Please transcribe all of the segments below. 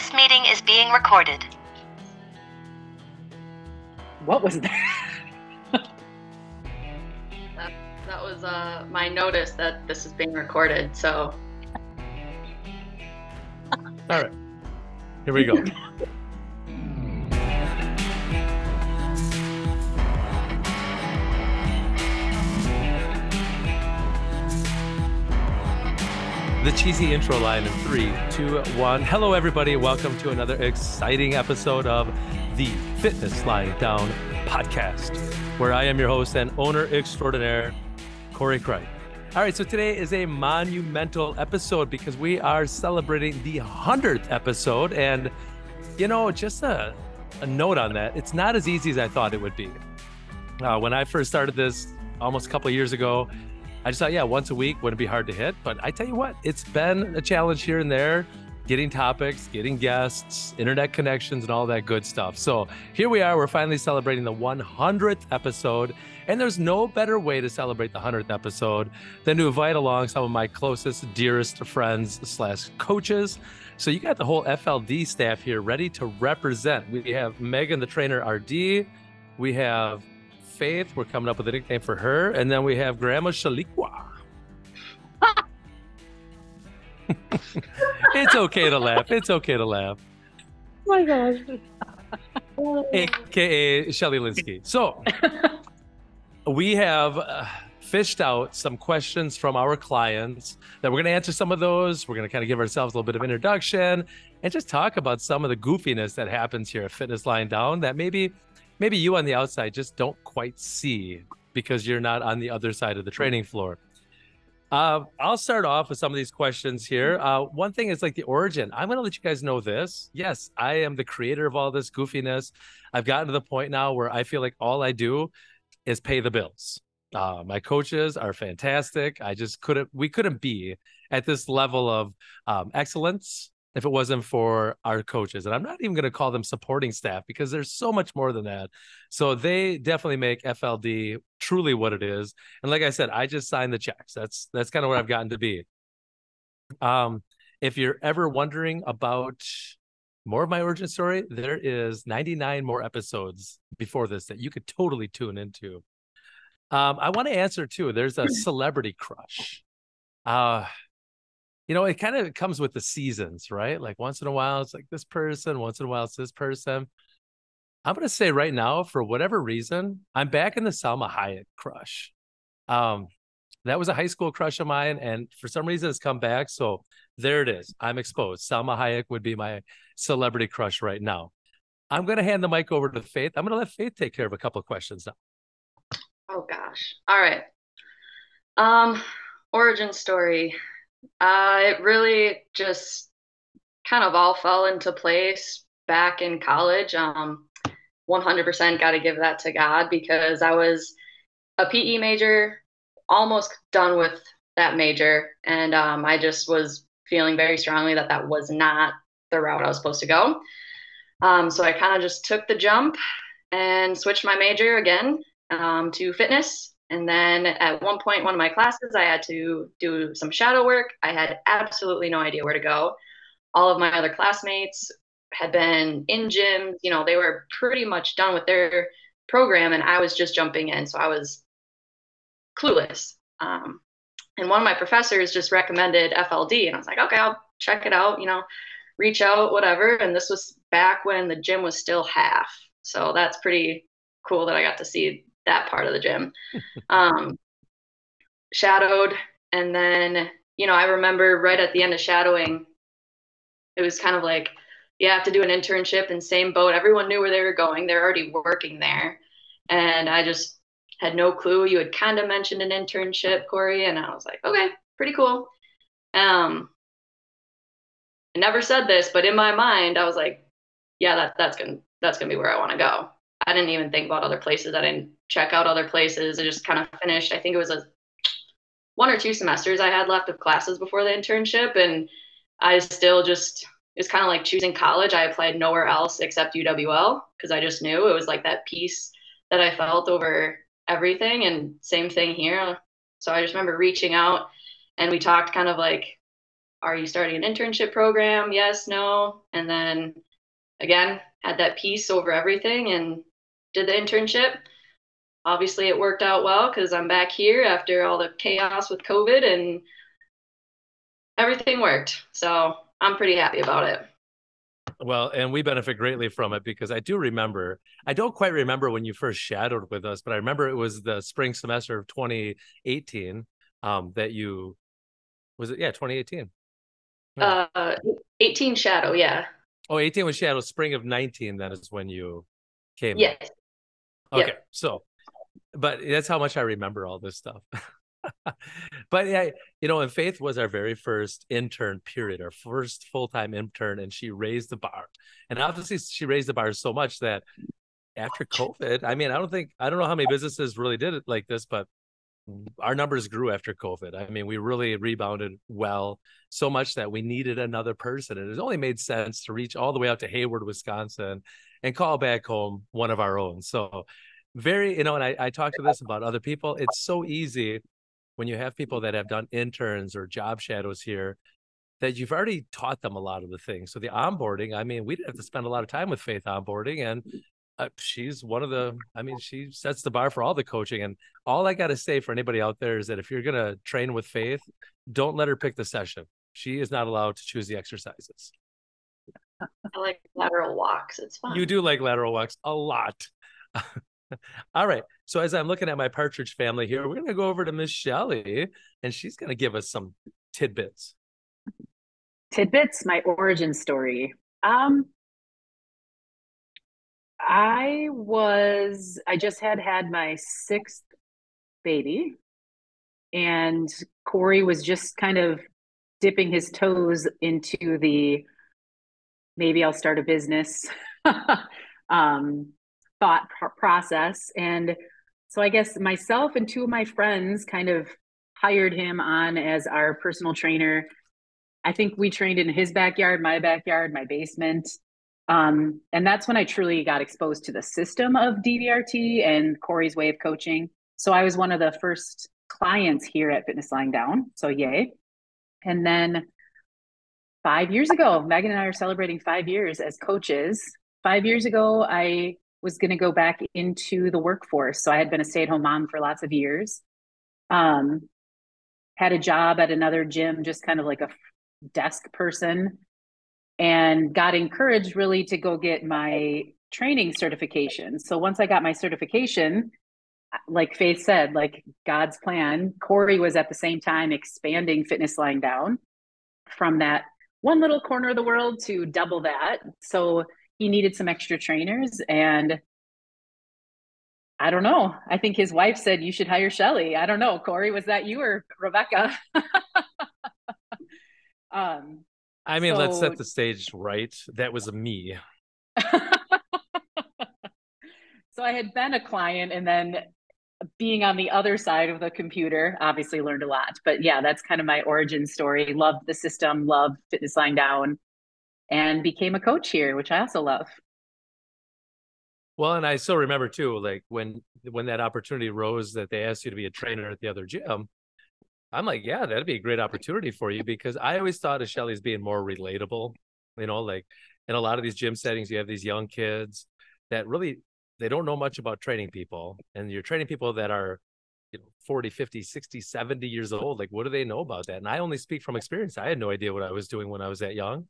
This meeting is being recorded. What was that? That, that was uh, my notice that this is being recorded. So All right. Here we go. cheesy intro line in three, two, one. Hello, everybody. Welcome to another exciting episode of the Fitness Lying Down podcast, where I am your host and owner extraordinaire, Corey Cripe. All right, so today is a monumental episode because we are celebrating the 100th episode. And, you know, just a, a note on that, it's not as easy as I thought it would be. Uh, when I first started this almost a couple of years ago, I just thought, yeah, once a week wouldn't be hard to hit. But I tell you what, it's been a challenge here and there, getting topics, getting guests, internet connections, and all that good stuff. So here we are. We're finally celebrating the 100th episode. And there's no better way to celebrate the 100th episode than to invite along some of my closest, dearest friends slash coaches. So you got the whole FLD staff here ready to represent. We have Megan, the trainer RD. We have Faith. We're coming up with a nickname for her. And then we have Grandma Shalikwa. it's okay to laugh. It's okay to laugh. Oh my gosh. AKA Shelly Linsky. So we have uh, fished out some questions from our clients that we're going to answer some of those. We're going to kind of give ourselves a little bit of introduction and just talk about some of the goofiness that happens here at Fitness Lying Down that maybe maybe you on the outside just don't quite see because you're not on the other side of the training floor. Uh, I'll start off with some of these questions here. Uh, one thing is like the origin. I'm going to let you guys know this. Yes, I am the creator of all this goofiness. I've gotten to the point now where I feel like all I do is pay the bills. Uh, my coaches are fantastic. I just couldn't, we couldn't be at this level of um, excellence if it wasn't for our coaches. And I'm not even going to call them supporting staff because there's so much more than that. So they definitely make FLD truly what it is. And like I said, I just sign the checks. That's that's kind of where I've gotten to be. Um, if you're ever wondering about more of my origin story, there is 99 more episodes before this that you could totally tune into. Um, I want to answer too. There's a celebrity crush. Uh, you know, it kind of comes with the seasons, right? Like once in a while, it's like this person, once in a while, it's this person. I'm going to say right now, for whatever reason, I'm back in the Salma Hayek crush. Um, that was a high school crush of mine, and for some reason, it's come back. So there it is. I'm exposed. Salma Hayek would be my celebrity crush right now. I'm going to hand the mic over to Faith. I'm going to let Faith take care of a couple of questions now. oh gosh. All right. Um, origin story. Uh, it really just kind of all fell into place back in college. Um, 100% got to give that to God because I was a PE major, almost done with that major, and um, I just was feeling very strongly that that was not the route I was supposed to go. Um, so I kind of just took the jump and switched my major again um, to fitness. And then at one point, one of my classes, I had to do some shadow work. I had absolutely no idea where to go. All of my other classmates had been in gyms, you know, they were pretty much done with their program, and I was just jumping in. So I was clueless. Um, and one of my professors just recommended FLD, and I was like, okay, I'll check it out, you know, reach out, whatever. And this was back when the gym was still half. So that's pretty cool that I got to see that part of the gym. um, shadowed, and then you know I remember right at the end of shadowing, it was kind of like you have to do an internship in same boat. Everyone knew where they were going. They're already working there, and I just had no clue. You had kind of mentioned an internship, Corey, and I was like, okay, pretty cool. Um, I never said this, but in my mind, I was like, yeah, that that's gonna that's gonna be where I want to go. I didn't even think about other places. I didn't check out other places. I just kind of finished. I think it was a one or two semesters I had left of classes before the internship, and I still just it was kind of like choosing college. I applied nowhere else except UWL because I just knew it was like that peace that I felt over everything. And same thing here. So I just remember reaching out, and we talked kind of like are you starting an internship program? Yes, no. And then again, had that peace over everything and did the internship. Obviously, it worked out well because I'm back here after all the chaos with COVID and everything worked. So I'm pretty happy about it. Well, and we benefit greatly from it because I do remember, I don't quite remember when you first shadowed with us, but I remember it was the spring semester of 2018 um, that you, was it? Yeah, 2018. Uh, 18 shadow, yeah. Oh, 18 was shadow. Spring of 19, that is when you came. Yes. Okay. Yep. So, but that's how much I remember all this stuff. but yeah, you know, and Faith was our very first intern period, our first full time intern, and she raised the bar. And obviously, she raised the bar so much that after COVID, I mean, I don't think, I don't know how many businesses really did it like this, but our numbers grew after COVID. I mean, we really rebounded well, so much that we needed another person. And it only made sense to reach all the way out to Hayward, Wisconsin, and call back home one of our own. So, very, you know, and I, I talked to this about other people. It's so easy when you have people that have done interns or job shadows here that you've already taught them a lot of the things. So the onboarding, I mean, we didn't have to spend a lot of time with Faith onboarding, and uh, she's one of the. I mean, she sets the bar for all the coaching. And all I got to say for anybody out there is that if you're gonna train with Faith, don't let her pick the session. She is not allowed to choose the exercises. I like lateral walks. It's fun. You do like lateral walks a lot. All right. So as I'm looking at my partridge family here, we're going to go over to Miss Shelley, and she's going to give us some tidbits. Tidbits, my origin story. Um, I was, I just had had my sixth baby, and Corey was just kind of dipping his toes into the maybe I'll start a business um, thought process. And so I guess myself and two of my friends kind of hired him on as our personal trainer. I think we trained in his backyard, my backyard, my basement. Um, and that's when I truly got exposed to the system of DVRT and Corey's way of coaching. So I was one of the first clients here at Fitness Lying Down. So yay. And then five years ago, Megan and I are celebrating five years as coaches. Five years ago, I was going to go back into the workforce. So I had been a stay at home mom for lots of years. Um, had a job at another gym, just kind of like a desk person, and got encouraged really to go get my training certification. So once I got my certification, like Faith said, like God's plan, Corey was at the same time expanding fitness lying down from that one little corner of the world to double that. So he needed some extra trainers and I don't know. I think his wife said you should hire Shelly. I don't know. Corey, was that you or Rebecca? um I mean, so... let's set the stage right. That was a me. so I had been a client and then being on the other side of the computer, obviously learned a lot. But yeah, that's kind of my origin story. Loved the system, loved fitness lying down and became a coach here, which I also love. Well, and I still remember too, like when when that opportunity rose that they asked you to be a trainer at the other gym. I'm like, yeah, that'd be a great opportunity for you because I always thought of Shelly's being more relatable. You know, like in a lot of these gym settings, you have these young kids that really they don't know much about training people, and you're training people that are you know 40 50 60 70 years old like what do they know about that and i only speak from experience i had no idea what i was doing when i was that young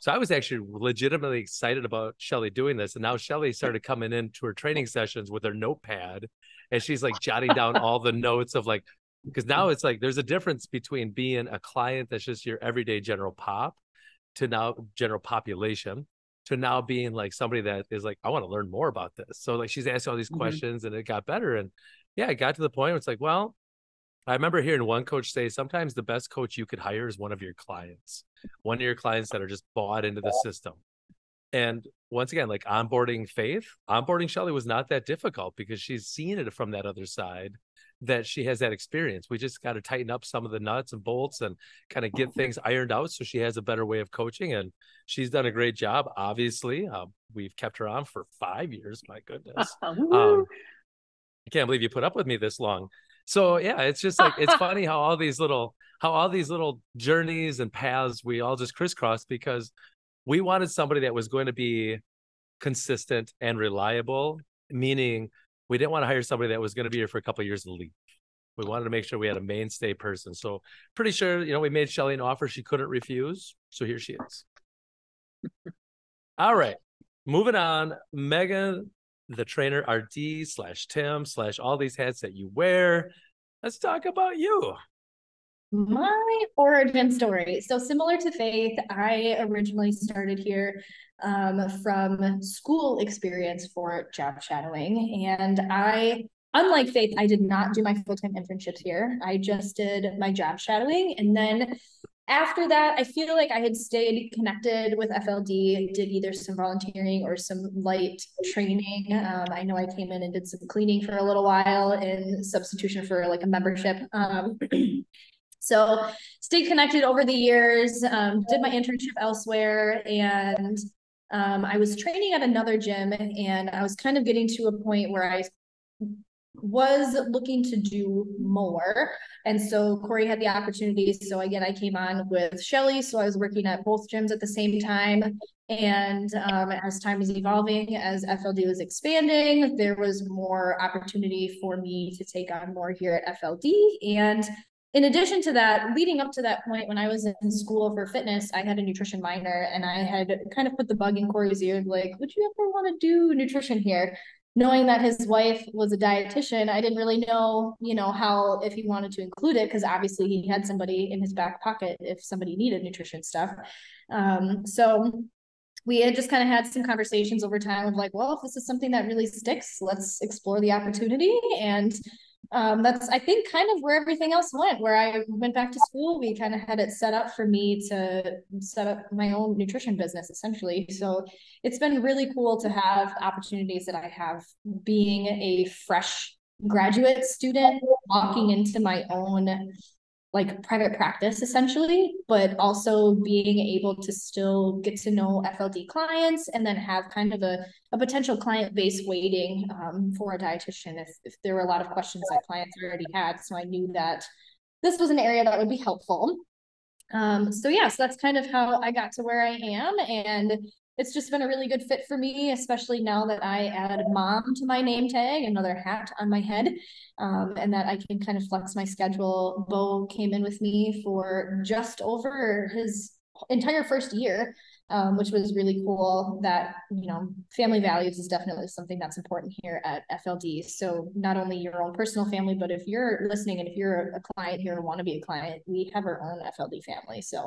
so I was actually legitimately excited about Shelly doing this. And now Shelly started coming into her training sessions with her notepad and she's like jotting down all the notes of like, because now it's like there's a difference between being a client that's just your everyday general pop to now general population to now being like somebody that is like, I want to learn more about this. So like she's asking all these mm-hmm. questions and it got better. And yeah, it got to the point where it's like, well, I remember hearing one coach say sometimes the best coach you could hire is one of your clients, one of your clients that are just bought into the system. And once again, like onboarding Faith, onboarding Shelly was not that difficult because she's seen it from that other side that she has that experience. We just got to tighten up some of the nuts and bolts and kind of get things ironed out so she has a better way of coaching. And she's done a great job. Obviously, um, we've kept her on for five years. My goodness. um, I can't believe you put up with me this long. So yeah, it's just like it's funny how all these little how all these little journeys and paths we all just crisscross because we wanted somebody that was going to be consistent and reliable, meaning we didn't want to hire somebody that was going to be here for a couple years and leave. We wanted to make sure we had a mainstay person. So pretty sure, you know, we made Shelly an offer she couldn't refuse. So here she is. All right. Moving on. Megan, the trainer RD slash Tim slash all these hats that you wear. Let's talk about you. My origin story. So similar to Faith, I originally started here um, from school experience for job shadowing. And I, unlike Faith, I did not do my full-time internships here. I just did my job shadowing. And then after that, I feel like I had stayed connected with FLD, did either some volunteering or some light training. Um, I know I came in and did some cleaning for a little while in substitution for like a membership. Um, So stayed connected over the years, um, did my internship elsewhere, and um, I was training at another gym, and I was kind of getting to a point where I was looking to do more. And so Corey had the opportunity. So again, I came on with Shelly. So I was working at both gyms at the same time. And um, as time was evolving, as FLD was expanding, there was more opportunity for me to take on more here at FLD. And in addition to that, leading up to that point, when I was in school for fitness, I had a nutrition minor and I had kind of put the bug in Corey's ear, like, would you ever want to do nutrition here? Knowing that his wife was a dietitian, I didn't really know, you know, how if he wanted to include it, because obviously he had somebody in his back pocket if somebody needed nutrition stuff. Um, so we had just kind of had some conversations over time of like, well, if this is something that really sticks, let's explore the opportunity. And um, that's I think kind of where everything else went. Where I went back to school, we kind of had it set up for me to set up my own nutrition business essentially. So it's been really cool to have opportunities that I have being a fresh graduate student walking into my own like private practice essentially, but also being able to still get to know FLD clients and then have kind of a, a potential client base waiting um, for a dietitian if, if there were a lot of questions that clients already had. So I knew that this was an area that would be helpful. Um, so yeah, so that's kind of how I got to where I am. And it's just been a really good fit for me, especially now that I add mom to my name tag, another hat on my head, um, and that I can kind of flex my schedule. Bo came in with me for just over his entire first year, um, which was really cool. That, you know, family values is definitely something that's important here at FLD. So, not only your own personal family, but if you're listening and if you're a client here or want to be a client, we have our own FLD family. So,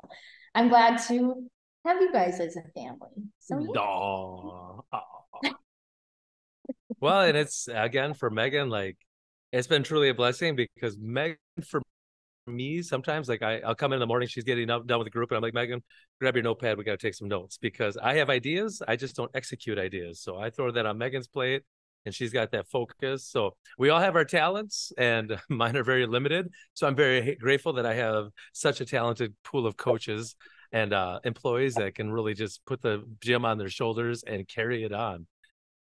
I'm glad to have you guys as a family. So yeah. Well, and it's again for Megan, like it's been truly a blessing because Megan for me sometimes like I, I'll come in the morning, she's getting up, done with the group, and I'm like, Megan, grab your notepad, we gotta take some notes because I have ideas, I just don't execute ideas. So I throw that on Megan's plate and she's got that focus. So we all have our talents, and mine are very limited. So I'm very grateful that I have such a talented pool of coaches and uh, employees that can really just put the gym on their shoulders and carry it on.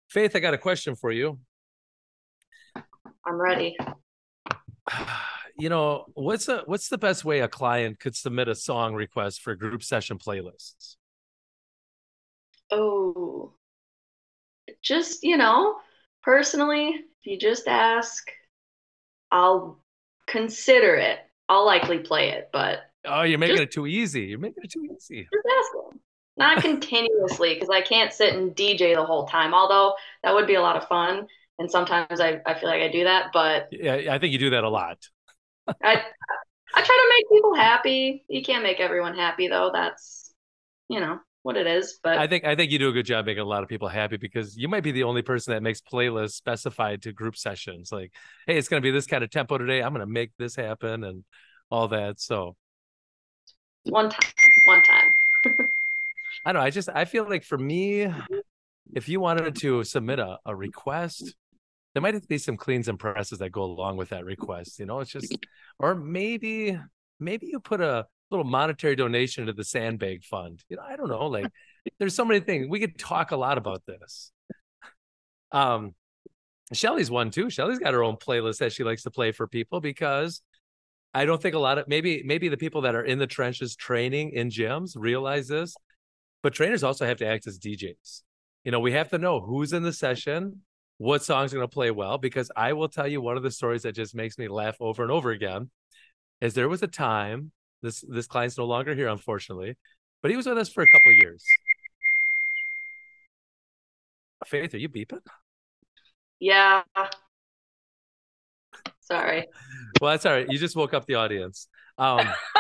Faith, I got a question for you. I'm ready. You know, what's a what's the best way a client could submit a song request for group session playlists? Oh, just, you know, personally, if you just ask, I'll consider it. I'll likely play it, but Oh, you're making just, it too easy. You're making it too easy. Just ask them. Not continuously, because I can't sit and DJ the whole time. Although that would be a lot of fun, and sometimes I, I feel like I do that. But yeah, I think you do that a lot. I I try to make people happy. You can't make everyone happy though. That's you know what it is. But I think I think you do a good job making a lot of people happy because you might be the only person that makes playlists specified to group sessions. Like, hey, it's going to be this kind of tempo today. I'm going to make this happen and all that. So one time. One time. I don't know. I just I feel like for me, if you wanted to submit a, a request, there might be some cleans and presses that go along with that request. You know, it's just or maybe maybe you put a little monetary donation to the sandbag fund. You know, I don't know. Like there's so many things. We could talk a lot about this. Um Shelly's one too. Shelly's got her own playlist that she likes to play for people because I don't think a lot of maybe maybe the people that are in the trenches training in gyms realize this, but trainers also have to act as DJs. You know, we have to know who's in the session, what songs are going to play well. Because I will tell you one of the stories that just makes me laugh over and over again is there was a time this this client's no longer here, unfortunately, but he was with us for a couple years. Faith, are you beeping? Yeah. Sorry. Well, that's all right. You just woke up the audience. Um,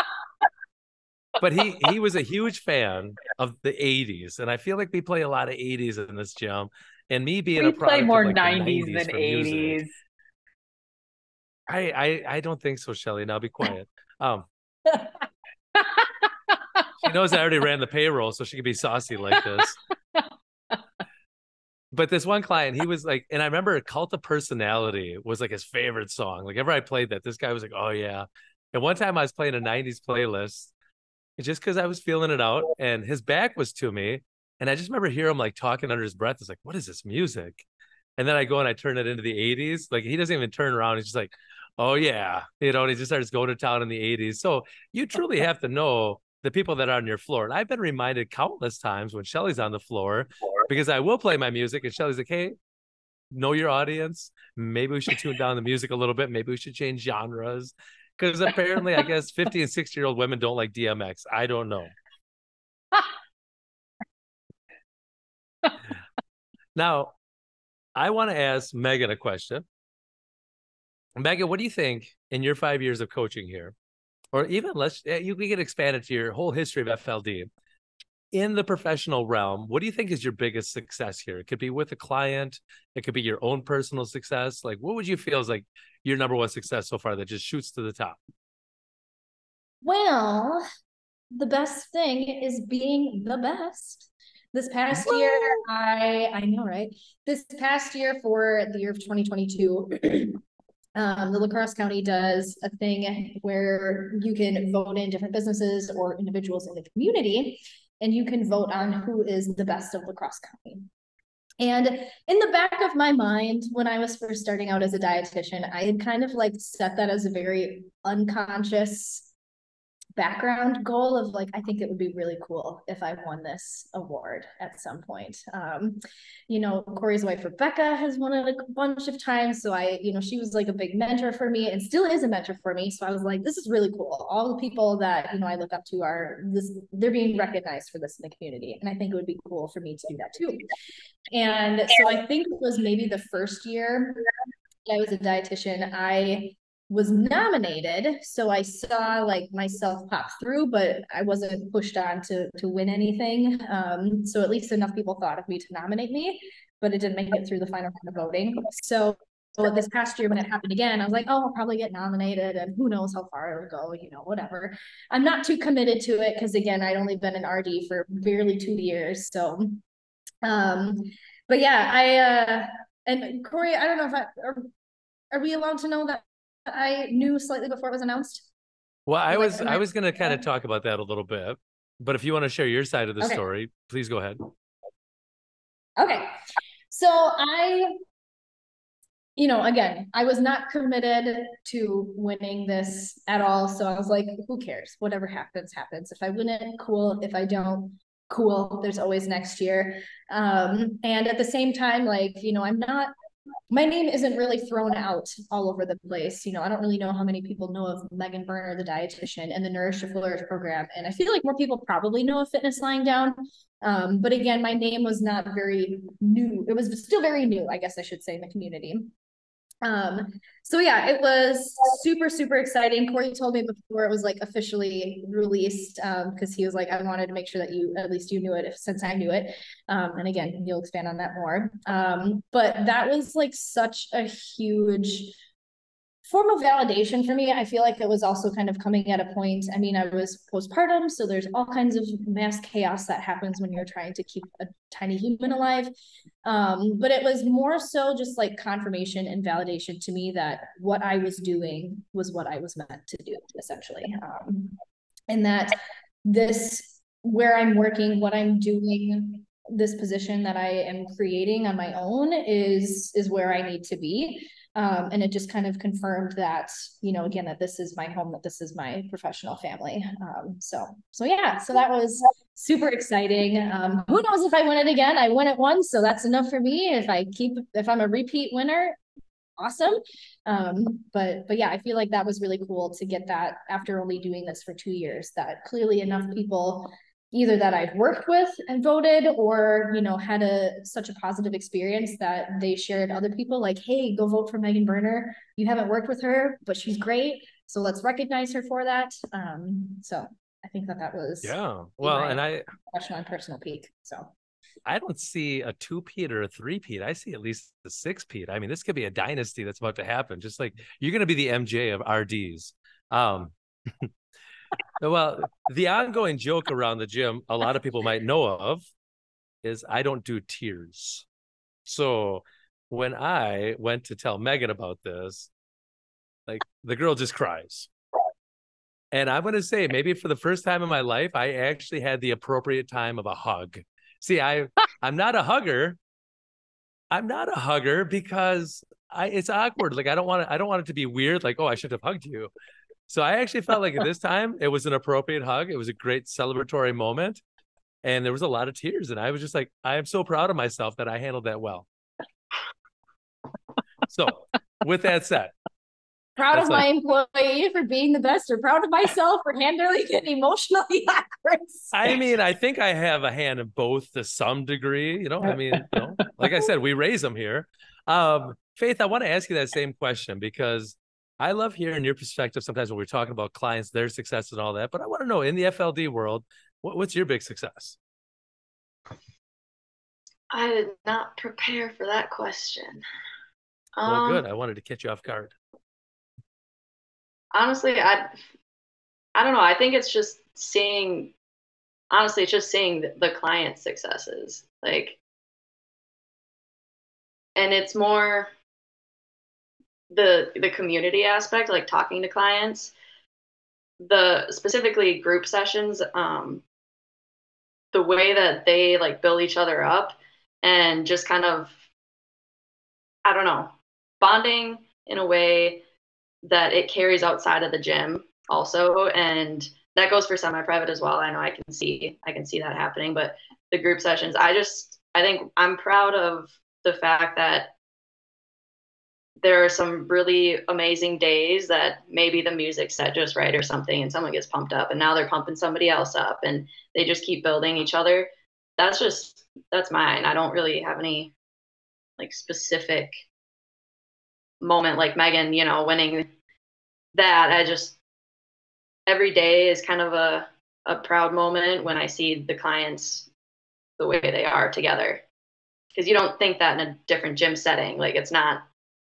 but he he was a huge fan of the 80s and i feel like we play a lot of 80s in this gym and me being we a play more like 90s, 90s than for music, 80s. I, I i don't think so shelly now be quiet um she knows i already ran the payroll so she can be saucy like this but this one client he was like and i remember cult of personality was like his favorite song like ever i played that this guy was like oh yeah and one time i was playing a 90s playlist just because I was feeling it out and his back was to me. And I just remember hearing him like talking under his breath. It's like, what is this music? And then I go and I turn it into the 80s. Like he doesn't even turn around. He's just like, oh yeah. You know, and he just starts going to town in the 80s. So you truly have to know the people that are on your floor. And I've been reminded countless times when Shelly's on the floor because I will play my music and Shelly's like, hey, know your audience. Maybe we should tune down the music a little bit. Maybe we should change genres because apparently, I guess 50 and 60 year old women don't like DMX. I don't know. now, I want to ask Megan a question. Megan, what do you think in your five years of coaching here, or even let's eh, you can expand it to your whole history of FLD in the professional realm? What do you think is your biggest success here? It could be with a client, it could be your own personal success. Like, what would you feel is like your number one success so far that just shoots to the top? Well, the best thing is being the best. This past Woo! year, I I know, right? This past year for the year of 2022, um, the La Crosse County does a thing where you can vote in different businesses or individuals in the community, and you can vote on who is the best of La Crosse County. And in the back of my mind, when I was first starting out as a dietitian, I had kind of like set that as a very unconscious background goal of like i think it would be really cool if i won this award at some point. Um you know corey's wife rebecca has won it a bunch of times so i you know she was like a big mentor for me and still is a mentor for me so i was like this is really cool. All the people that you know i look up to are this they're being recognized for this in the community and i think it would be cool for me to do that too. And so i think it was maybe the first year I was a dietitian, I was nominated so i saw like myself pop through but i wasn't pushed on to to win anything um so at least enough people thought of me to nominate me but it didn't make it through the final round of voting so so this past year when it happened again, I was like, oh, I'll probably get nominated and who knows how far it'll go, you know, whatever. I'm not too committed to it because again, I'd only been an RD for barely two years. So um, but yeah, I uh and Corey, I don't know if I are, are we allowed to know that I knew slightly before it was announced? Well, I was I was going to kind of talk about that a little bit, but if you want to share your side of the Okay. story, please go ahead. Okay. So I, you know, again, I was not committed to winning this at all. So I was like, who cares? Whatever happens, happens. If I win it, cool. If I don't, cool. There's always next year. Um, and at the same time, like, you know, I'm not my name isn't really thrown out all over the place. You know, I don't really know how many people know of Megan Berner, the dietitian, and the Nourish to Flourish program. And I feel like more people probably know of Fitness Lying Down. Um, but again, my name was not very new. It was still very new, I guess I should say, in the community. Um, so yeah, it was super, super exciting. Corey told me before it was like officially released, um, because he was like, I wanted to make sure that you at least you knew it if since I knew it. Um, and again, you'll expand on that more. Um, but that was like such a huge form of validation for me. I feel like it was also kind of coming at a point. I mean, I was postpartum, so there's all kinds of mass chaos that happens when you're trying to keep a tiny human alive. Um, but it was more so just like confirmation and validation to me that what I was doing was what I was meant to do, essentially. Um, and that this, where I'm working, what I'm doing, this position that I am creating on my own is is where I need to be. Um, and it just kind of confirmed that, you know, again, that this is my home, that this is my professional family. Um, so, so yeah, so that was super exciting. Um, who knows if I win it again? I win it once, so that's enough for me. If I keep, if I'm a repeat winner, awesome. Um, but but yeah, I feel like that was really cool to get that after only doing this for two years. That clearly enough people either that I've worked with and voted or you know had a such a positive experience that they shared other people like hey go vote for Megan Berner. you haven't worked with her but she's great so let's recognize her for that um so I think that that was yeah well and I professional and personal peak so I don't see a two peat or a three peat. I see at least a six peat. I mean, this could be a dynasty that's about to happen. Just like you're going to be the MJ of RDs. Um, well, the ongoing joke around the gym, a lot of people might know of, is I don't do tears. So when I went to tell Megan about this, like the girl just cries. And I'm going to say, maybe for the first time in my life, I actually had the appropriate time of a hug. See, I I'm not a hugger. I'm not a hugger because I it's awkward. Like I don't want to I don't want it to be weird. Like oh I should have hugged you. So I actually felt like at this time it was an appropriate hug. It was a great celebratory moment, and there was a lot of tears. And I was just like I am so proud of myself that I handled that well. So with that said, proud That's of like, my employee for being the best or proud of myself for handling an emotionally awkward i mean i think i have a hand in both to some degree you know i mean you know, like i said we raise them here um, faith i want to ask you that same question because i love hearing your perspective sometimes when we're talking about clients their success and all that but i want to know in the fld world what, what's your big success i did not prepare for that question well, um, good. I wanted to catch you off guard honestly, I I don't know. I think it's just seeing honestly, it's just seeing the, the client successes. Like and it's more the the community aspect, like talking to clients. The specifically group sessions, um, the way that they like build each other up and just kind of I don't know, bonding in a way that it carries outside of the gym also and that goes for semi-private as well i know i can see i can see that happening but the group sessions i just i think i'm proud of the fact that there are some really amazing days that maybe the music set just right or something and someone gets pumped up and now they're pumping somebody else up and they just keep building each other that's just that's mine i don't really have any like specific moment like Megan, you know, winning that, I just every day is kind of a a proud moment when I see the clients the way they are together. Because you don't think that in a different gym setting. Like it's not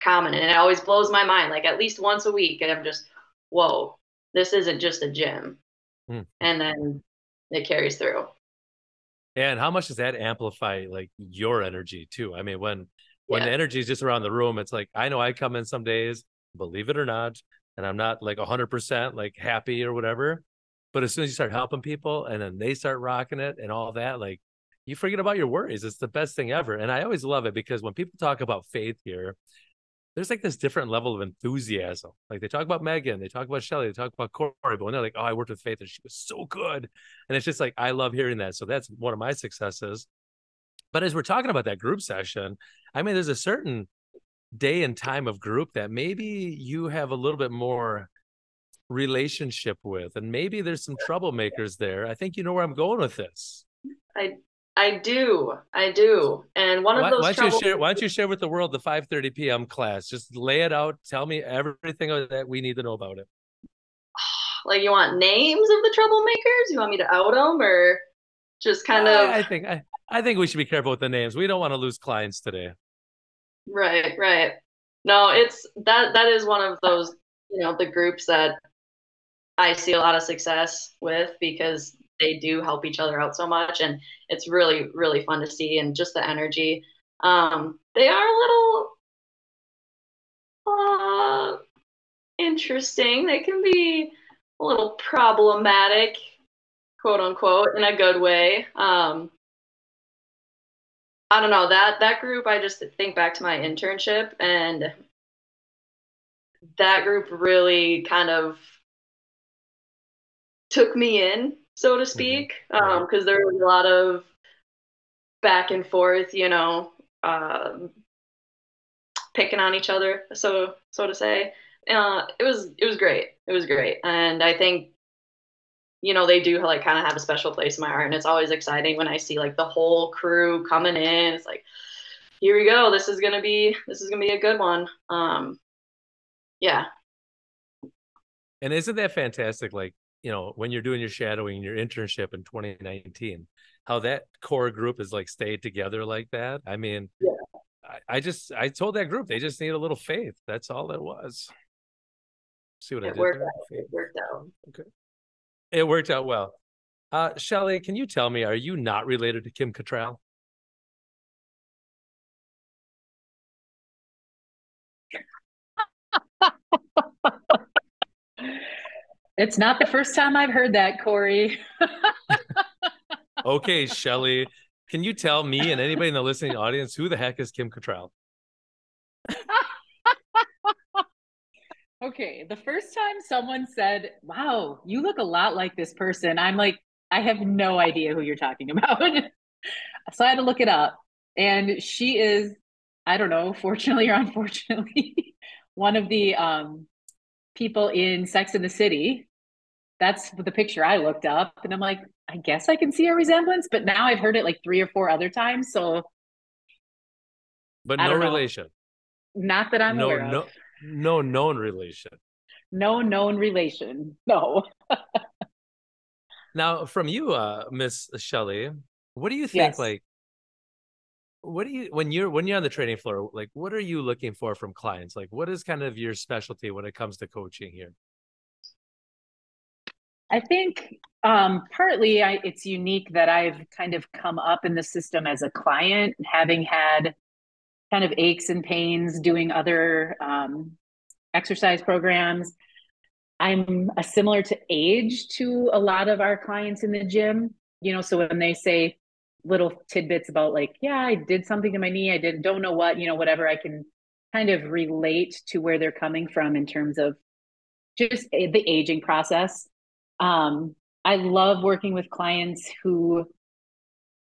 common. And it always blows my mind. Like at least once a week, and I'm just, whoa, this isn't just a gym. Mm. And then it carries through. And how much does that amplify like your energy too? I mean, when when yeah. the energy is just around the room, it's like I know I come in some days, believe it or not, and I'm not like 100% like happy or whatever. But as soon as you start helping people and then they start rocking it and all that, like you forget about your worries. It's the best thing ever. And I always love it because when people talk about faith here, there's like this different level of enthusiasm. Like they talk about Megan, they talk about Shelly, they talk about Corey, but when they're like, oh, I worked with Faith and she was so good. And it's just like, I love hearing that. So that's one of my successes. But as we're talking about that group session, I mean, there's a certain day and time of group that maybe you have a little bit more relationship with, and maybe there's some troublemakers there. I think you know where I'm going with this. I I do, I do, and one of why, those. Why don't you share? Why don't you share with the world the 5:30 p.m. class? Just lay it out. Tell me everything that we need to know about it. Like you want names of the troublemakers? You want me to out them, or just kind of? I think I, I think we should be careful with the names. We don't want to lose clients today. Right, right. No, it's that that is one of those, you know, the groups that I see a lot of success with because they do help each other out so much and it's really really fun to see and just the energy. Um they are a little uh interesting. They can be a little problematic, quote unquote, in a good way. Um I don't know that that group. I just think back to my internship, and that group really kind of took me in, so to speak, because Right. um, there was a lot of back and forth, you know, um, picking on each other, so so to say. Uh, it was it was great. It was great, and I think you know they do like kind of have a special place in my heart, and it's always exciting when I see like the whole crew coming in. It's like, here we go. This is gonna be this is gonna be a good one. Um, yeah, And isn't that fantastic? Like, you know, when you're doing your shadowing, your internship in 2019, how that core group is like stayed together like that. I mean, Yeah. I, I just I told that group they just need a little faith. That's all it was. See what I it did worked out. It worked out. Okay it worked out well. Uh Shelly, can you tell me, are you not related to Kim Cattrall? It's not the first time I've heard that, Corey. Okay, Shelly, can you tell me and anybody in the listening audience who the heck is Kim Cattrall? Okay, the first time someone said, Wow, you look a lot like this person, I'm like, I have no idea who you're talking about. so I had to look it up. And she is, I don't know, fortunately or unfortunately, one of the um, people in Sex in the City. That's the picture I looked up. And I'm like, I guess I can see a resemblance, but now I've heard it like three or four other times. So But no relation. not that I'm no, aware of. no, no known relation. no known relation. No. Now, from you, uh, Miss Shelley, what do you think? Yes. Like, what do you when you're when you're on the training floor? Like, what are you looking for from clients? Like, what is kind of your specialty when it comes to coaching here? I think um, partly I, it's unique that I've kind of come up in the system as a client, having had kind of aches and pains doing other um, exercise programs. I'm a similar to age to a lot of our clients in the gym. You know, so when they say little tidbits about like, yeah, I did something to my knee, I didn't, don't know what, you know, whatever, I can kind of relate to where they're coming from in terms of just the aging process. Um, I love working with clients who,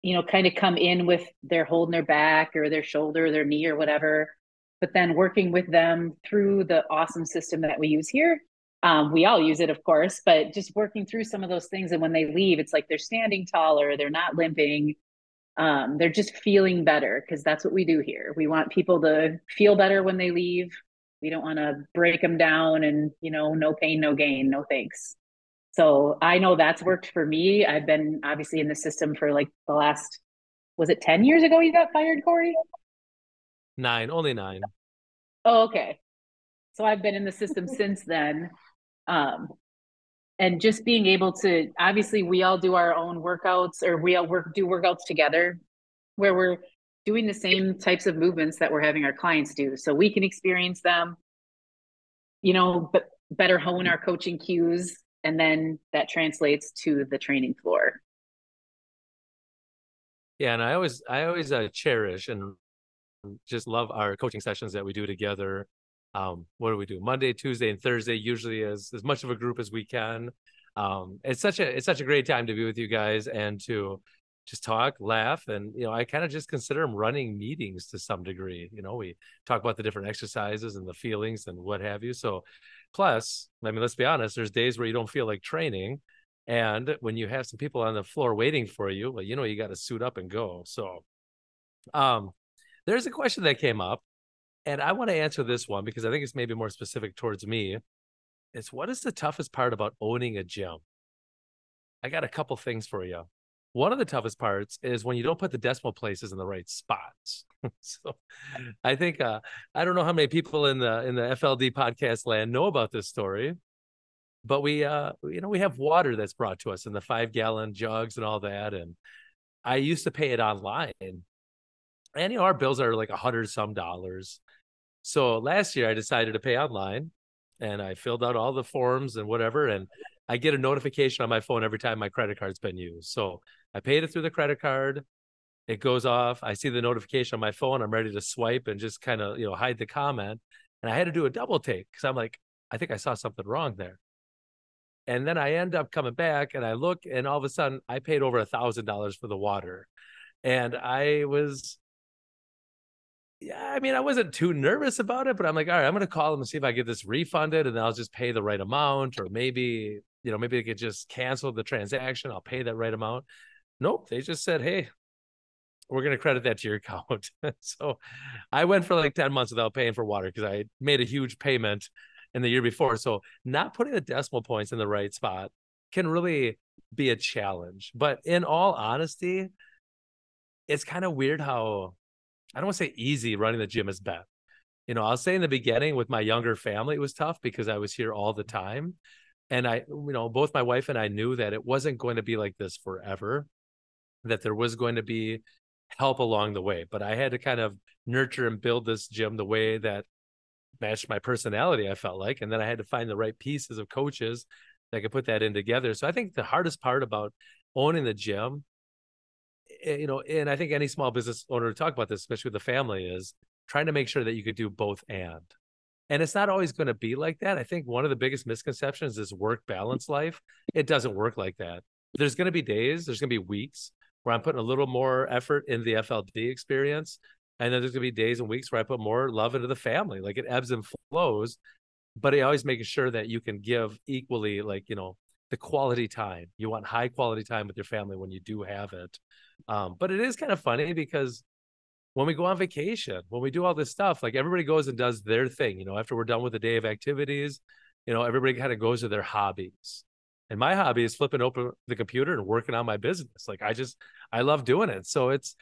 you know, kind of come in with they're holding their back or their shoulder, or their knee or whatever, but then working with them through the awesome system that we use here. Um, we all use it, of course, but just working through some of those things. And when they leave, it's like they're standing taller, they're not limping. Um, they're just feeling better because that's what we do here. We want people to feel better when they leave. We don't want to break them down and, you know, no pain, no gain, no thanks. So I know that's worked for me. I've been obviously in the system for like the last, was it 10 years ago you got fired, Corey? Nine, only nine. Oh, okay. So I've been in the system since then. Um, and just being able to, obviously, we all do our own workouts or we all work, do workouts together where we're doing the same types of movements that we're having our clients do. So we can experience them, you know, but better hone our coaching cues. And then that translates to the training floor. Yeah, and I always I always uh, cherish and just love our coaching sessions that we do together. Um, what do we do? Monday, Tuesday, and Thursday, usually as as much of a group as we can. Um, it's such a it's such a great time to be with you guys and to just talk, laugh, and you know, I kind of just consider them running meetings to some degree. You know, we talk about the different exercises and the feelings and what have you. So, plus, I mean, let's be honest, there's days where you don't feel like training, and when you have some people on the floor waiting for you, well, you know, you got to suit up and go. So, um, there's a question that came up, and I want to answer this one because I think it's maybe more specific towards me. It's what is the toughest part about owning a gym? I got a couple things for you. One of the toughest parts is when you don't put the decimal places in the right spots. so I think uh, I don't know how many people in the in the FLD podcast land know about this story, but we uh you know we have water that's brought to us in the five gallon jugs and all that, and I used to pay it online, and you know our bills are like a hundred some dollars. So last year I decided to pay online, and I filled out all the forms and whatever, and I get a notification on my phone every time my credit card's been used. So I paid it through the credit card, it goes off. I see the notification on my phone. I'm ready to swipe and just kind of, you know, hide the comment. And I had to do a double take because I'm like, I think I saw something wrong there. And then I end up coming back and I look and all of a sudden I paid over a thousand dollars for the water. And I was yeah, I mean, I wasn't too nervous about it, but I'm like, all right, I'm gonna call them and see if I get this refunded and I'll just pay the right amount, or maybe, you know, maybe they could just cancel the transaction. I'll pay that right amount. Nope, they just said, hey, we're going to credit that to your account. so I went for like 10 months without paying for water because I made a huge payment in the year before. So not putting the decimal points in the right spot can really be a challenge. But in all honesty, it's kind of weird how I don't want to say easy running the gym has been. You know, I'll say in the beginning with my younger family, it was tough because I was here all the time. And I, you know, both my wife and I knew that it wasn't going to be like this forever, that there was going to be help along the way. But I had to kind of nurture and build this gym the way that matched my personality, I felt like. And then I had to find the right pieces of coaches that could put that in together. So I think the hardest part about owning the gym, eh, you know, and I think any small business owner to talk about this, especially with the family, is trying to make sure that you could do both and. And it's not always going to be like that. I think one of the biggest misconceptions is work balance life. It doesn't work like that. There's going to be days, there's going to be weeks where I'm putting a little more effort in the FLD experience. And then there's gonna be days and weeks where I put more love into the family. Like it ebbs and flows, but I always making sure that you can give equally, like, you know, the quality time. You want high quality time with your family when you do have it. Um, but it is kind of funny because when we go on vacation, when we do all this stuff, like everybody goes and does their thing, you know, after we're done with the day of activities, you know, everybody kind of goes to their hobbies. And my hobby is flipping open the computer and working on my business. Like I just I love doing it. So it's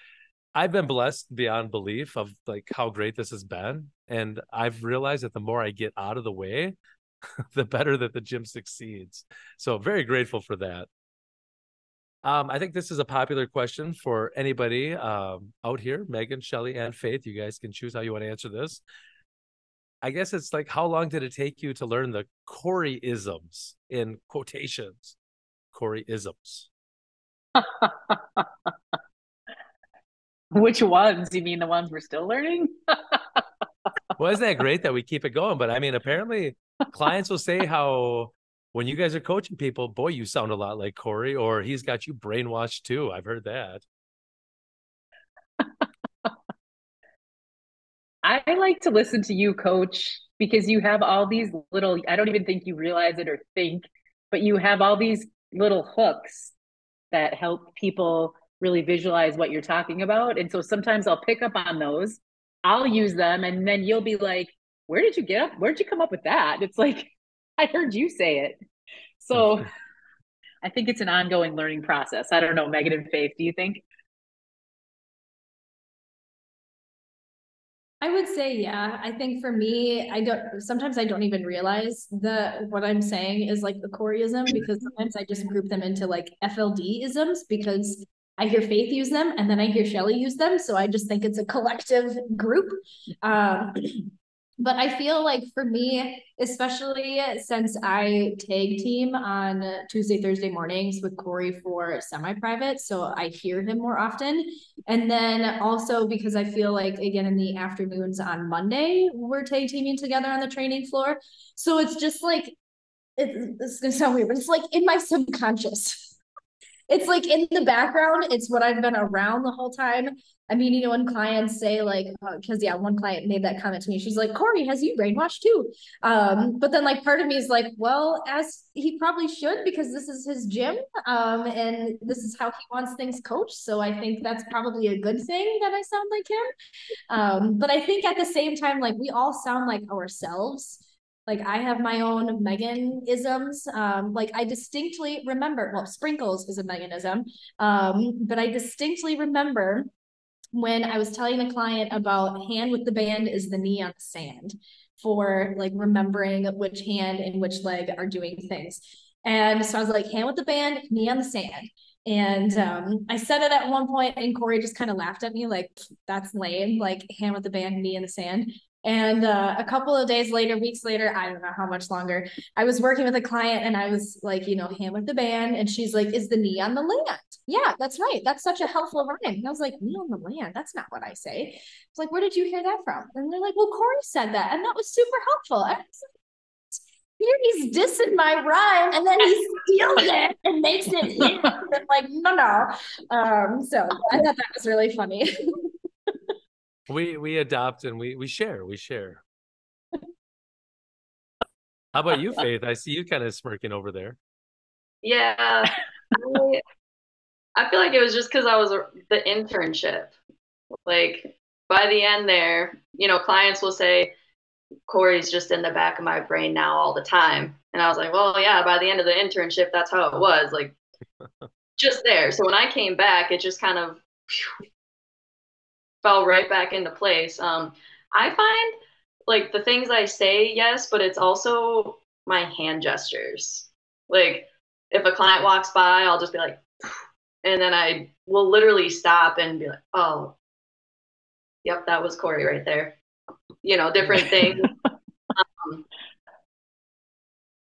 I've been blessed beyond belief of like how great this has been. And I've realized that the more I get out of the way, the better that the gym succeeds. So very grateful for that. Um, I think this is a popular question for anybody um, out here, Megan, Shelly, and Faith. You guys can choose how you want to answer this. I guess it's like, how long did it take you to learn the Corey isms in quotations? Corey isms. Which ones? You mean the ones we're still learning? well, isn't that great that we keep it going? But I mean, apparently, clients will say how when you guys are coaching people, boy, you sound a lot like Corey, or he's got you brainwashed too. I've heard that. I like to listen to you, coach, because you have all these little, I don't even think you realize it or think, but you have all these little hooks that help people really visualize what you're talking about. And so sometimes I'll pick up on those, I'll use them, and then you'll be like, Where did you get up? Where'd you come up with that? It's like, I heard you say it. So I think it's an ongoing learning process. I don't know, Megan and Faith, do you think? I would say, yeah. I think for me, I don't sometimes I don't even realize that what I'm saying is like the Coreyism because sometimes I just group them into like FLD isms because I hear Faith use them and then I hear Shelly use them. So I just think it's a collective group. Um, but I feel like for me, especially since I tag team on Tuesday, Thursday mornings with Corey for semi private, so I hear him more often. And then also because I feel like, again, in the afternoons on Monday, we're tag teaming together on the training floor. So it's just like, it, is gonna sound weird, but it's like in my subconscious it's like in the background, it's what I've been around the whole time. I mean, you know, when clients say like, because uh, yeah, one client made that comment to me. She's like, Corey, has you brainwashed too? Um, but then like part of me is like, well, as he probably should because this is his gym, um, and this is how he wants things coached. So I think that's probably a good thing that I sound like him. Um, but I think at the same time, like we all sound like ourselves. Like I have my own Megan isms. Um, like I distinctly remember, well, sprinkles is a Meganism. Um, but I distinctly remember when I was telling the client about hand with the band is the knee on the sand for like remembering which hand and which leg are doing things. And so I was like, hand with the band, knee on the sand. And um, I said it at one point, and Corey just kind of laughed at me, like, that's lame, like hand with the band, knee in the sand. And uh, a couple of days later, weeks later, I don't know how much longer, I was working with a client and I was like, you know, hammered the band. And she's like, Is the knee on the land? Yeah, that's right. That's such a helpful rhyme. And I was like, Knee on the land? That's not what I say. It's like, Where did you hear that from? And they're like, Well, Corey said that. And that was super helpful. I was like, here he's dissing my rhyme and then he steals it and makes it his. I'm like, no, no. Um, so I thought that was really funny. we we adopt and we we share. We share. How about you, Faith? I see you kind of smirking over there. Yeah, I, I feel like it was just because I was the internship. Like by the end there, you know, clients will say, Corey's just in the back of my brain now all the time. And I was like, well, yeah, by the end of the internship, that's how it was. Like, just there. So when I came back, it just kind of fell right back into place. Um, I find like the things I say, yes, but it's also my hand gestures. Like, if a client walks by, I'll just be like, and then I will literally stop and be like, oh, yep, that was Corey right there you know, different things. um,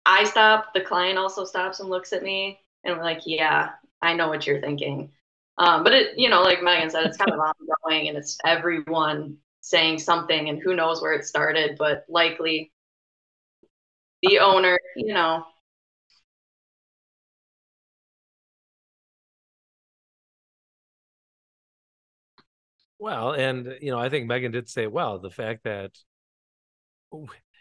I stop, the client also stops and looks at me and we're like, yeah, I know what you're thinking. Um, but it, you know, like Megan said, it's kind of ongoing and it's everyone saying something and who knows where it started, but likely the owner, you know, Well, and you know, I think Megan did say well the fact that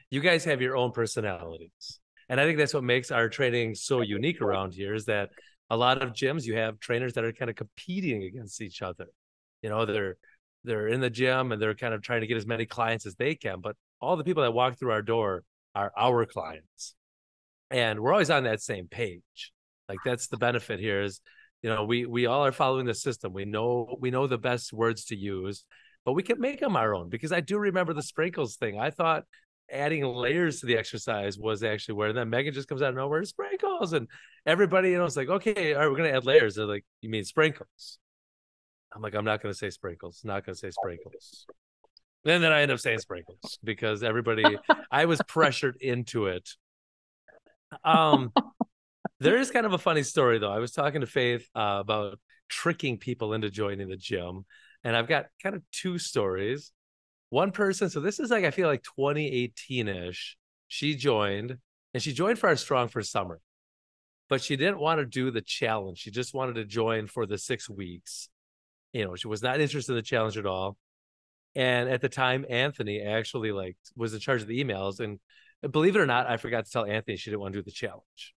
you guys have your own personalities. And I think that's what makes our training so unique around here is that a lot of gyms you have trainers that are kind of competing against each other. You know, they're they're in the gym and they're kind of trying to get as many clients as they can, but all the people that walk through our door are our clients. And we're always on that same page. Like that's the benefit here is you know we we all are following the system we know we know the best words to use but we can make them our own because i do remember the sprinkles thing i thought adding layers to the exercise was actually where then megan just comes out of nowhere sprinkles and everybody you know it's like okay all right we're gonna add layers they're like you mean sprinkles i'm like i'm not gonna say sprinkles not gonna say sprinkles and then i end up saying sprinkles because everybody i was pressured into it um there is kind of a funny story though. I was talking to Faith uh, about tricking people into joining the gym, and I've got kind of two stories. One person, so this is like I feel like 2018 ish. She joined, and she joined for our Strong for Summer, but she didn't want to do the challenge. She just wanted to join for the six weeks. You know, she was not interested in the challenge at all. And at the time, Anthony actually like was in charge of the emails, and uh, believe it or not, I forgot to tell Anthony she didn't want to do the challenge.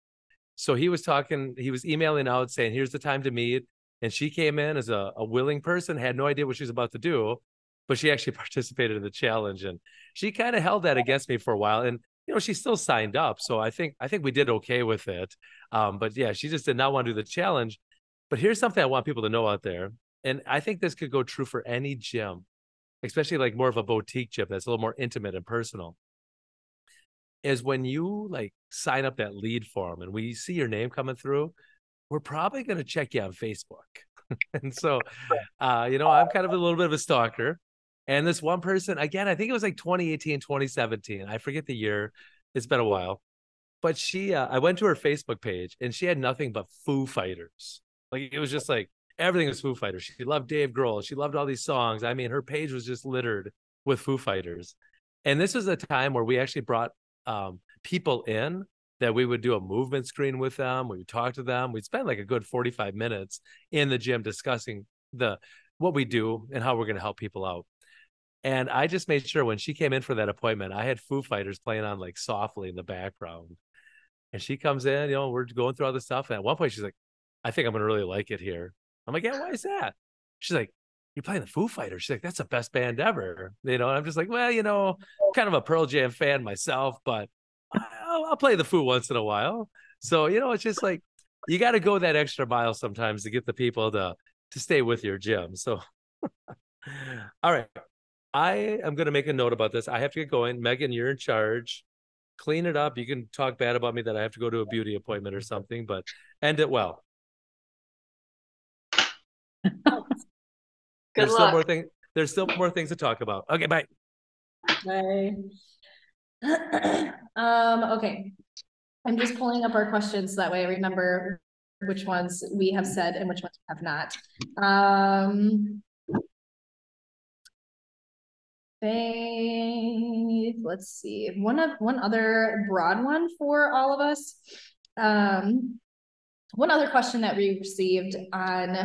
So he was talking, he was emailing out saying, here's the time to meet. And she came in as a, a willing person, had no idea what she was about to do, but she actually participated in the challenge. And she kind of held that against me for a while. And you know, she still signed up. So I think I think we did okay with it. Um, but yeah, she just did not want to do the challenge. But here's something I want people to know out there. And I think this could go true for any gym, especially like more of a boutique gym that's a little more intimate and personal is when you like sign up that lead form and we see your name coming through, we're probably going to check you on Facebook. and so, uh, you know, I'm kind of a little bit of a stalker. And this one person, again, I think it was like 2018, 2017. I forget the year. It's been a while. But she, uh, I went to her Facebook page and she had nothing but Foo Fighters. Like it was just like everything was Foo Fighters. She loved Dave Grohl. She loved all these songs. I mean, her page was just littered with Foo Fighters. And this was a time where we actually brought um, people in that we would do a movement screen with them. We would talk to them. We'd spend like a good 45 minutes in the gym discussing the what we do and how we're going to help people out. And I just made sure when she came in for that appointment, I had Foo Fighters playing on like softly in the background. And she comes in, you know, we're going through all this stuff. And at one point, she's like, I think I'm going to really like it here. I'm like, yeah, why is that? She's like, you're playing the Foo Fighters. She's like, that's the best band ever. You know, and I'm just like, well, you know, kind of a Pearl Jam fan myself, but I'll, I'll play the Foo once in a while. So, you know, it's just like you got to go that extra mile sometimes to get the people to to stay with your gym. So, all right. I am going to make a note about this. I have to get going. Megan, you're in charge. Clean it up. You can talk bad about me that I have to go to a beauty appointment or something, but end it well. Good there's luck. still more thing. There's still more things to talk about. Okay, bye. Bye. um, okay. I'm just pulling up our questions so that way I remember which ones we have said and which ones we have not. Um, faith, let's see. One of one other broad one for all of us. Um, one other question that we received on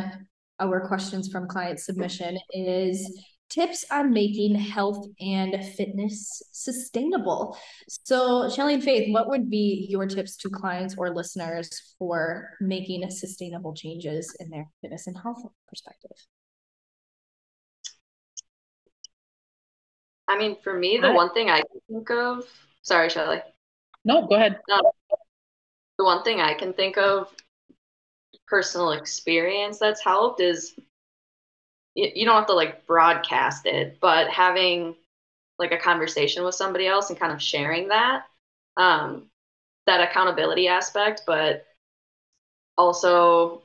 our questions from client submission is tips on making health and fitness sustainable. So, Shelly and Faith, what would be your tips to clients or listeners for making sustainable changes in their fitness and health perspective? I mean, for me, the one thing I can think of, sorry, Shelly. No, go ahead. No, the one thing I can think of personal experience that's helped is you don't have to like broadcast it, but having like a conversation with somebody else and kind of sharing that, um, that accountability aspect, but also,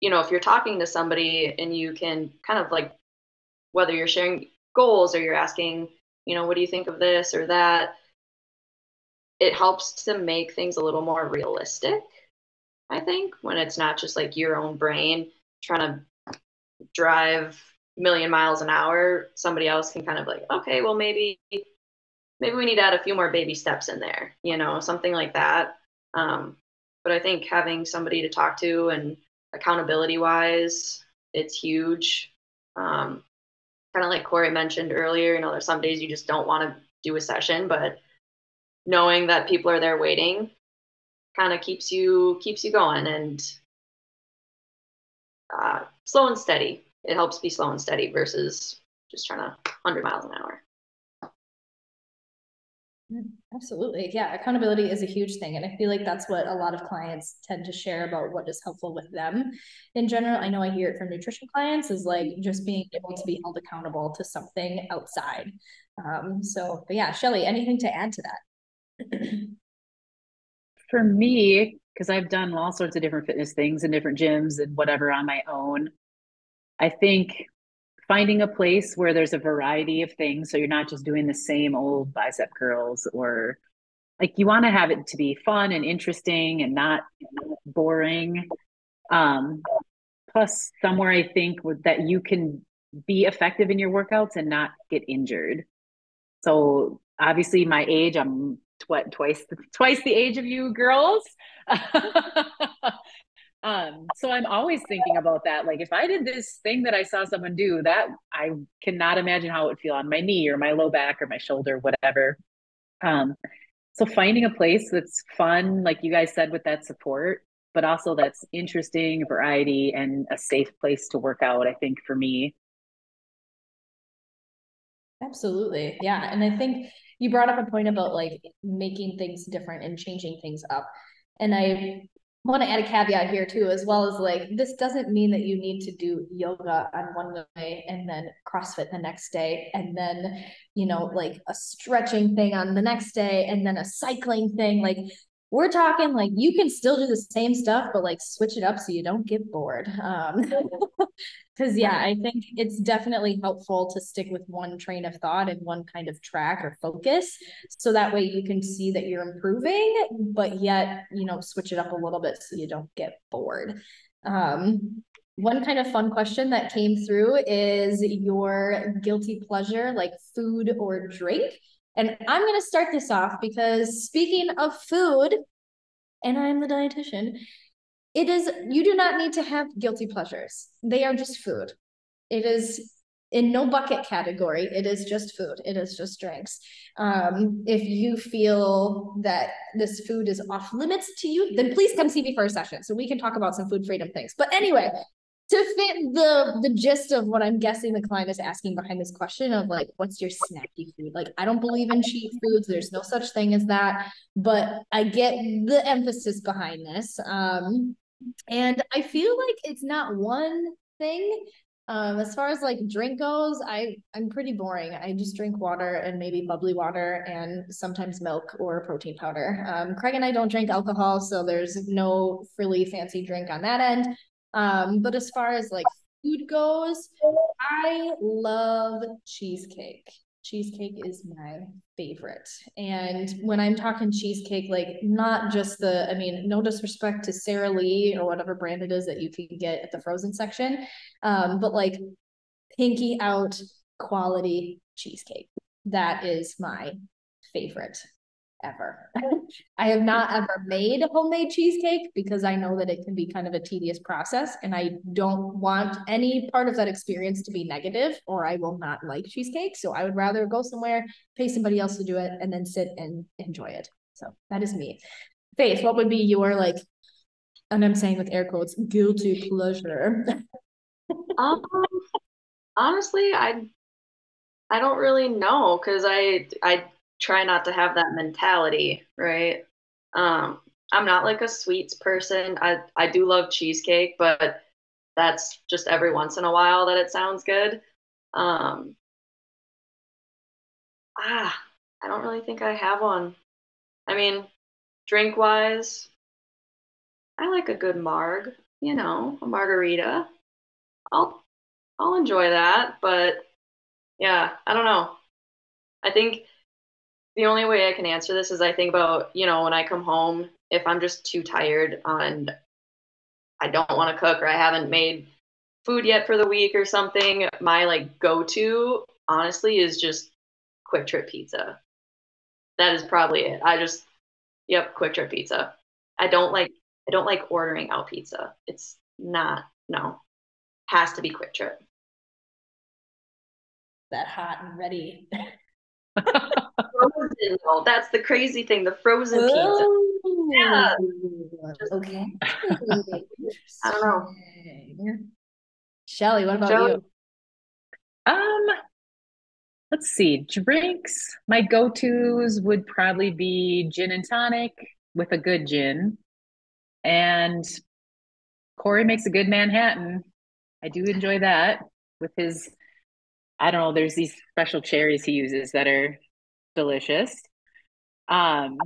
you know, if you're talking to somebody and you can kind of like, whether you're sharing goals or you're asking, you know, what do you think of this or that, it helps to make things a little more realistic, I think, when it's not just like your own brain trying to drive million miles an hour, somebody else can kind of like, okay, well maybe maybe we need to add a few more baby steps in there, you know, something like that. Um, but I think having somebody to talk to and accountability wise, it's huge. Um, kind of like Corey mentioned earlier, you know, there's some days you just don't want to do a session, but knowing that people are there waiting kind of keeps you keeps you going and uh, slow and steady. It helps be slow and steady versus just trying to 100 miles an hour. Absolutely. Yeah. Accountability is a huge thing. And I feel like that's what a lot of clients tend to share about what is helpful with them in general. I know I hear it from nutrition clients is like just being able to be held accountable to something outside. Um, so, yeah, Shelly, anything to add to that? For me, because I've done all sorts of different fitness things in different gyms and whatever on my own, I think finding a place where there's a variety of things so you're not just doing the same old bicep curls or like you want to have it to be fun and interesting and not boring. Um plus somewhere i think that you can be effective in your workouts and not get injured. So obviously my age i'm what twice twice the age of you girls Um, so I'm always thinking about that. Like if I did this thing that I saw someone do, that I cannot imagine how it would feel on my knee or my low back or my shoulder, whatever. Um, so finding a place that's fun, like you guys said, with that support, but also that's interesting, variety, and a safe place to work out, I think for me. Absolutely. Yeah. And I think you brought up a point about like making things different and changing things up. And I want to add a caveat here too, as well as like this doesn't mean that you need to do yoga on one day and then CrossFit the next day, and then you know like a stretching thing on the next day, and then a cycling thing. Like we're talking like you can still do the same stuff, but like switch it up so you don't get bored. Um, because yeah, I think it's definitely helpful to stick with one train of thought and one kind of track or focus, so that way you can see that you're improving, but yet you know switch it up a little bit so you don't get bored. Um, one kind of fun question that came through is your guilty pleasure, like food or drink. And I'm going to start this off because speaking of food, and I'm the dietitian, it is, you do not need to have guilty pleasures. They are just food. It is in no bucket category. It is just food. It is just drinks. Um, if you feel that this food is off limits to you, then please come see me for a session so we can talk about some food freedom things. But anyway, to fit the the gist of what I'm guessing the client is asking behind this question of like, what's your snacky food? Like, I don't believe in cheat foods. There's no such thing as that, but I get the emphasis behind this. Um, and I feel like it's not one thing. Um, as far as like drink goes, I I'm pretty boring. I just drink water and maybe bubbly water and sometimes milk or protein powder. Um, Craig and I don't drink alcohol, so there's no frilly fancy drink on that end. Um, but as far as like food goes, I love cheesecake. cheesecake is my favorite. And when I'm talking cheesecake, like not just the, I mean, no disrespect to Sara Lee or whatever brand it is that you can get at the frozen section, um, but like pinky out quality cheesecake. That is my favorite ever. I have not ever made a homemade cheesecake because I know that it can be kind of a tedious process and I don't want any part of that experience to be negative or I will not like cheesecake. So I would rather go somewhere, pay somebody else to do it and then sit and enjoy it. So that is me. Faith, what would be your like and I'm saying with air quotes guilty pleasure? um honestly, I I don't really know because I I try not to have that mentality, right? Um, I'm not like a sweets person. I I do love cheesecake, but that's just every once in a while that it sounds good. Um, ah, I don't really think I have one. I mean, drink wise, I like a good marg, you know, a margarita. I'll I'll enjoy that, but yeah, I don't know. I think the only way I can answer this is I think about, you know, when I come home, if I'm just too tired and I don't want to cook or I haven't made food yet for the week or something, my like go-to honestly is just QuikTrip pizza. That is probably it. I just yep, QuikTrip pizza. I don't like I don't like ordering out pizza. It's not no. Has to be QuikTrip. That hot and ready. frozen though. That's the crazy thing. The frozen pizza. Yeah. Okay. I don't know. Shelly, what about Shelly? you? Um, let's see. Drinks. My go-tos would probably be gin and tonic with a good gin. And Corey makes a good Manhattan. I do enjoy that with his, I don't know, there's these special cherries he uses that are delicious. Um,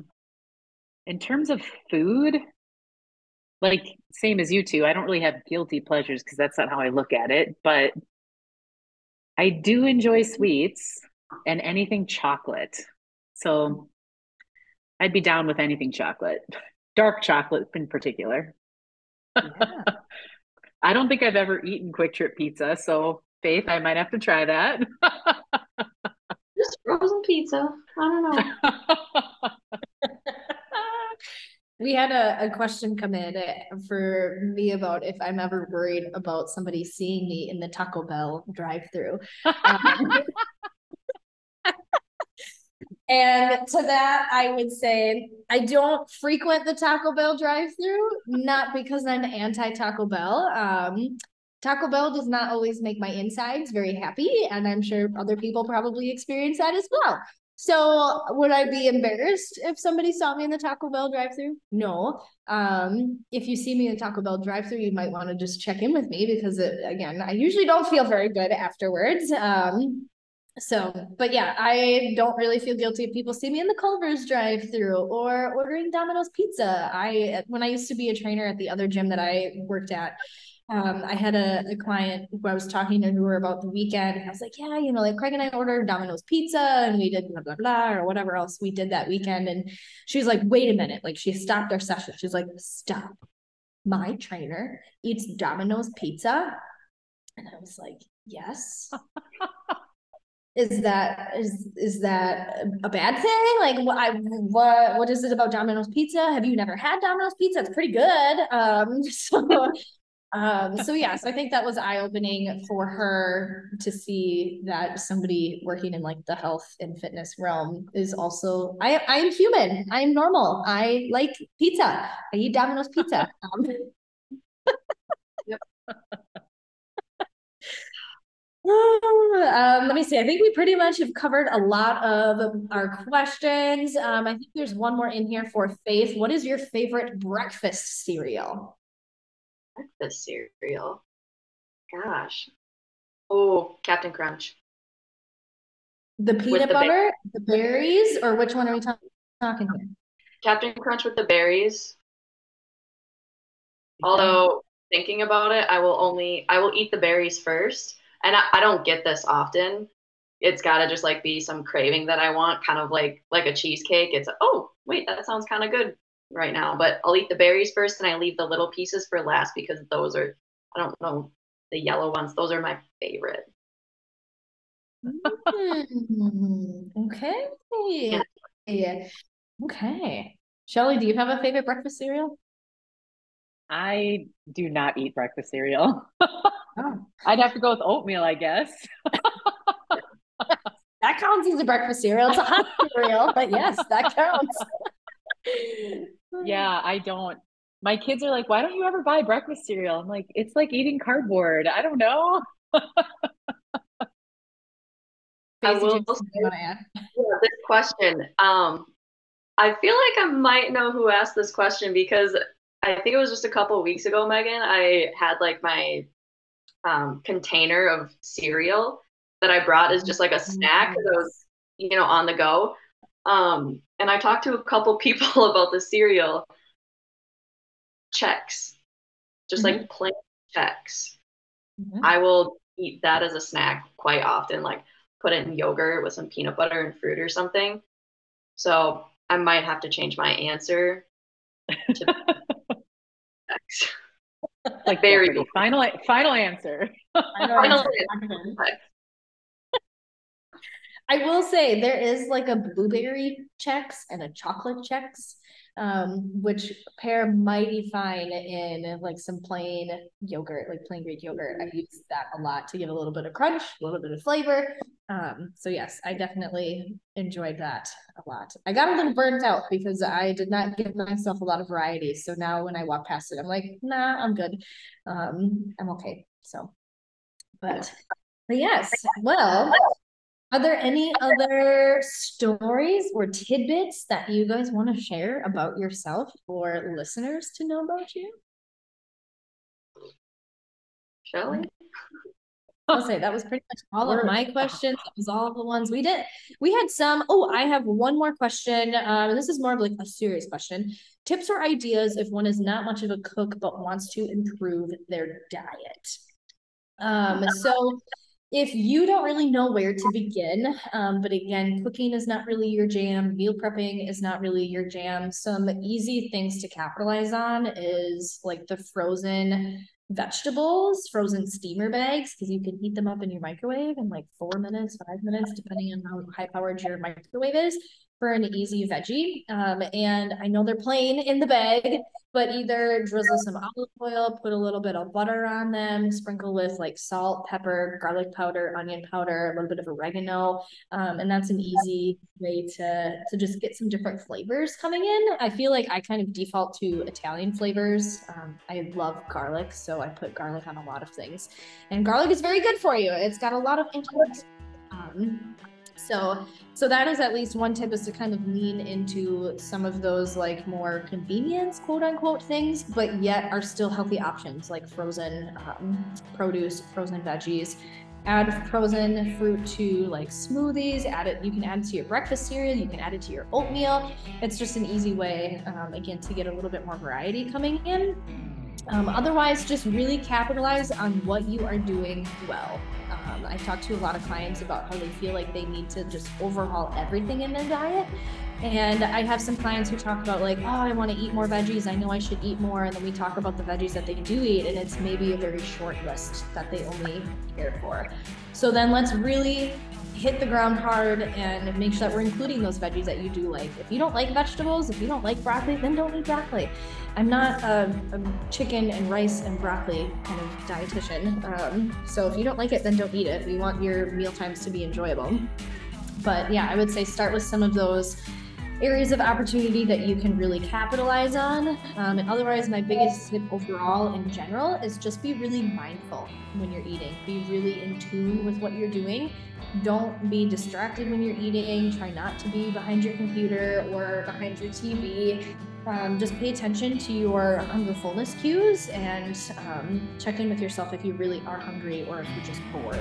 in terms of food, like same as you two, I don't really have guilty pleasures because that's not how I look at it, but I do enjoy sweets and anything chocolate. So I'd be down with anything chocolate, dark chocolate in particular. Yeah. I don't think I've ever eaten QuikTrip pizza, so Faith, I might have to try that. Just frozen pizza. I don't know. We had a, a question come in uh, for me about if I'm ever worried about somebody seeing me in the Taco Bell drive-through. Um, and to that, I would say I don't frequent the Taco Bell drive-through, not because I'm anti Taco Bell. Um, Taco Bell does not always make my insides very happy, and I'm sure other people probably experience that as well. So would I be embarrassed if somebody saw me in the Taco Bell drive-through? No. Um, if you see me in the Taco Bell drive-through, you might want to just check in with me because it, again, I usually don't feel very good afterwards. Um, so, but yeah, I don't really feel guilty if people see me in the Culver's drive-through or ordering Domino's pizza. I when I used to be a trainer at the other gym that I worked at, um, I had a, a client who I was talking to who were about the weekend, and I was like, yeah, you know, like Craig and I ordered Domino's pizza, and we did blah blah blah or whatever else we did that weekend, and she was like, wait a minute, like she stopped our session. She's like, stop, my trainer eats Domino's pizza, and I was like, yes. is that is is that a bad thing? Like what I what what is it about Domino's pizza? Have you never had Domino's pizza? It's pretty good. Um so um so yeah, so I think that was eye-opening for her to see that somebody working in like the health and fitness realm is also I I am human. I am normal. I like pizza. I eat Domino's pizza. Um, Um, let me see. I think we pretty much have covered a lot of our questions. Um, I think there's one more in here for Faith. What is your favorite breakfast cereal? Breakfast cereal. Gosh. Oh, Captain Crunch. The peanut the ba- butter, the berries, or which one are we ta- talking here? Captain Crunch with the berries. Although thinking about it, I will only I will eat the berries first. And I, I don't get this often, it's got to just like be some craving that I want, kind of like like a cheesecake. It's oh wait, that sounds kind of good right now. But I'll eat the berries first, and I leave the little pieces for last because those are I don't know the yellow ones. Those are my favorite. Mm, okay. Yeah. Okay. Shelly, do you have a favorite breakfast cereal? I do not eat breakfast cereal. Oh. I'd have to go with oatmeal, I guess. That counts as a breakfast cereal. It's a hot cereal, but yes, that counts. Yeah, I don't. My kids are like, why don't you ever buy breakfast cereal? I'm like, it's like eating cardboard. I don't know. I will you have something you want to add? Yeah, this question. Um, I feel like I might know who asked this question because I think it was just a couple weeks ago, Megan. I had like my um, container of cereal that I brought as just like a snack because I was, you know, on the go. Um, and I talked to a couple people about the cereal Chex, just like plain Chex. Mhm. I will eat that as a snack quite often, like put it in yogurt with some peanut butter and fruit or something. So I might have to change my answer to Chex. Like Very Jeopardy. final final answer. I know Final it's- I will say there is like a blueberry Chex and a chocolate Chex, um, which pair mighty fine in like some plain yogurt, like plain Greek yogurt. I use that a lot to give a little bit of crunch, a little bit of flavor. Um, so yes, I definitely enjoyed that a lot. I got a little burnt out because I did not give myself a lot of variety. So now when I walk past it, I'm like, nah, I'm good. Um, I'm okay. So, but but yes, well. Are there any other stories or tidbits that you guys want to share about yourself for listeners to know about you? Shelley? I'll say that was pretty much all of my questions. That was all of the ones we did. We had some. Oh, I have one more question. Um, this is more of like a serious question. Tips or ideas if one is not much of a cook but wants to improve their diet. Um, so if you don't really know where to begin, um, but again, cooking is not really your jam, meal prepping is not really your jam. Some easy things to capitalize on is like the frozen vegetables, frozen steamer bags, because you can heat them up in your microwave in like four minutes, five minutes, depending on how high powered your microwave is for an easy veggie. Um, and I know they're plain in the bag, but either drizzle some olive oil, put a little bit of butter on them, sprinkle with like salt, pepper, garlic powder, onion powder, a little bit of oregano. Um, and that's an easy way to, to just get some different flavors coming in. I feel like I kind of default to Italian flavors. Um, I love garlic, so I put garlic on a lot of things. And garlic is very good for you. It's got a lot of antioxidants. Um, so so that is at least one tip is to kind of lean into some of those like more convenience quote unquote things but yet are still healthy options like frozen um, produce frozen veggies. Add frozen fruit to like smoothies add it you can add it to your breakfast cereal you can add it to your oatmeal. It's just an easy way um, again to get a little bit more variety coming in um, otherwise just really capitalize on what you are doing well um, I talk to a lot of clients about how they feel like they need to just overhaul everything in their diet. And I have some clients who talk about, like, oh, I want to eat more veggies. I know I should eat more. And then we talk about the veggies that they do eat, and it's maybe a very short list that they only care for. So then let's really hit the ground hard and make sure that we're including those veggies that you do like. If you don't like vegetables, if you don't like broccoli, then don't eat broccoli. I'm not a, a chicken and rice and broccoli kind of dietitian. Um, so if you don't like it, then don't eat it. We want your meal times to be enjoyable. But yeah, I would say start with some of those areas of opportunity that you can really capitalize on. Um, and otherwise, my biggest tip overall in general is just be really mindful when you're eating. Be really in tune with what you're doing. Don't be distracted when you're eating. Try not to be behind your computer or behind your TV. Um, just pay attention to your hunger fullness cues and um, check in with yourself if you really are hungry or if you're just bored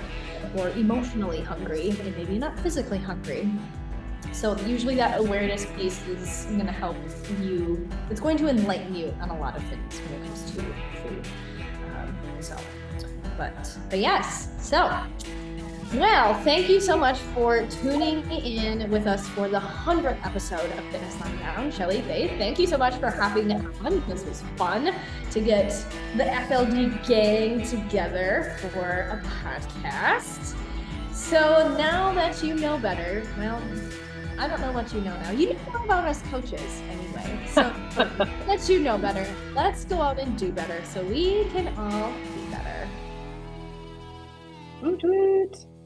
or emotionally hungry and maybe not physically hungry. So usually that awareness piece is going to help you. It's going to enlighten you on a lot of things when it comes to food. Um, so, but but yes. So Well, thank you so much for tuning in with us for the 100th episode of Fitness Lying Down. Shelly Faith, thank you so much for hopping on. This was fun to get the FLD gang together for a podcast. So now that you know better, well, I don't know what you know now. You know about us coaches anyway. So that you know better, let's go out and do better so we can all be better. Woot woot.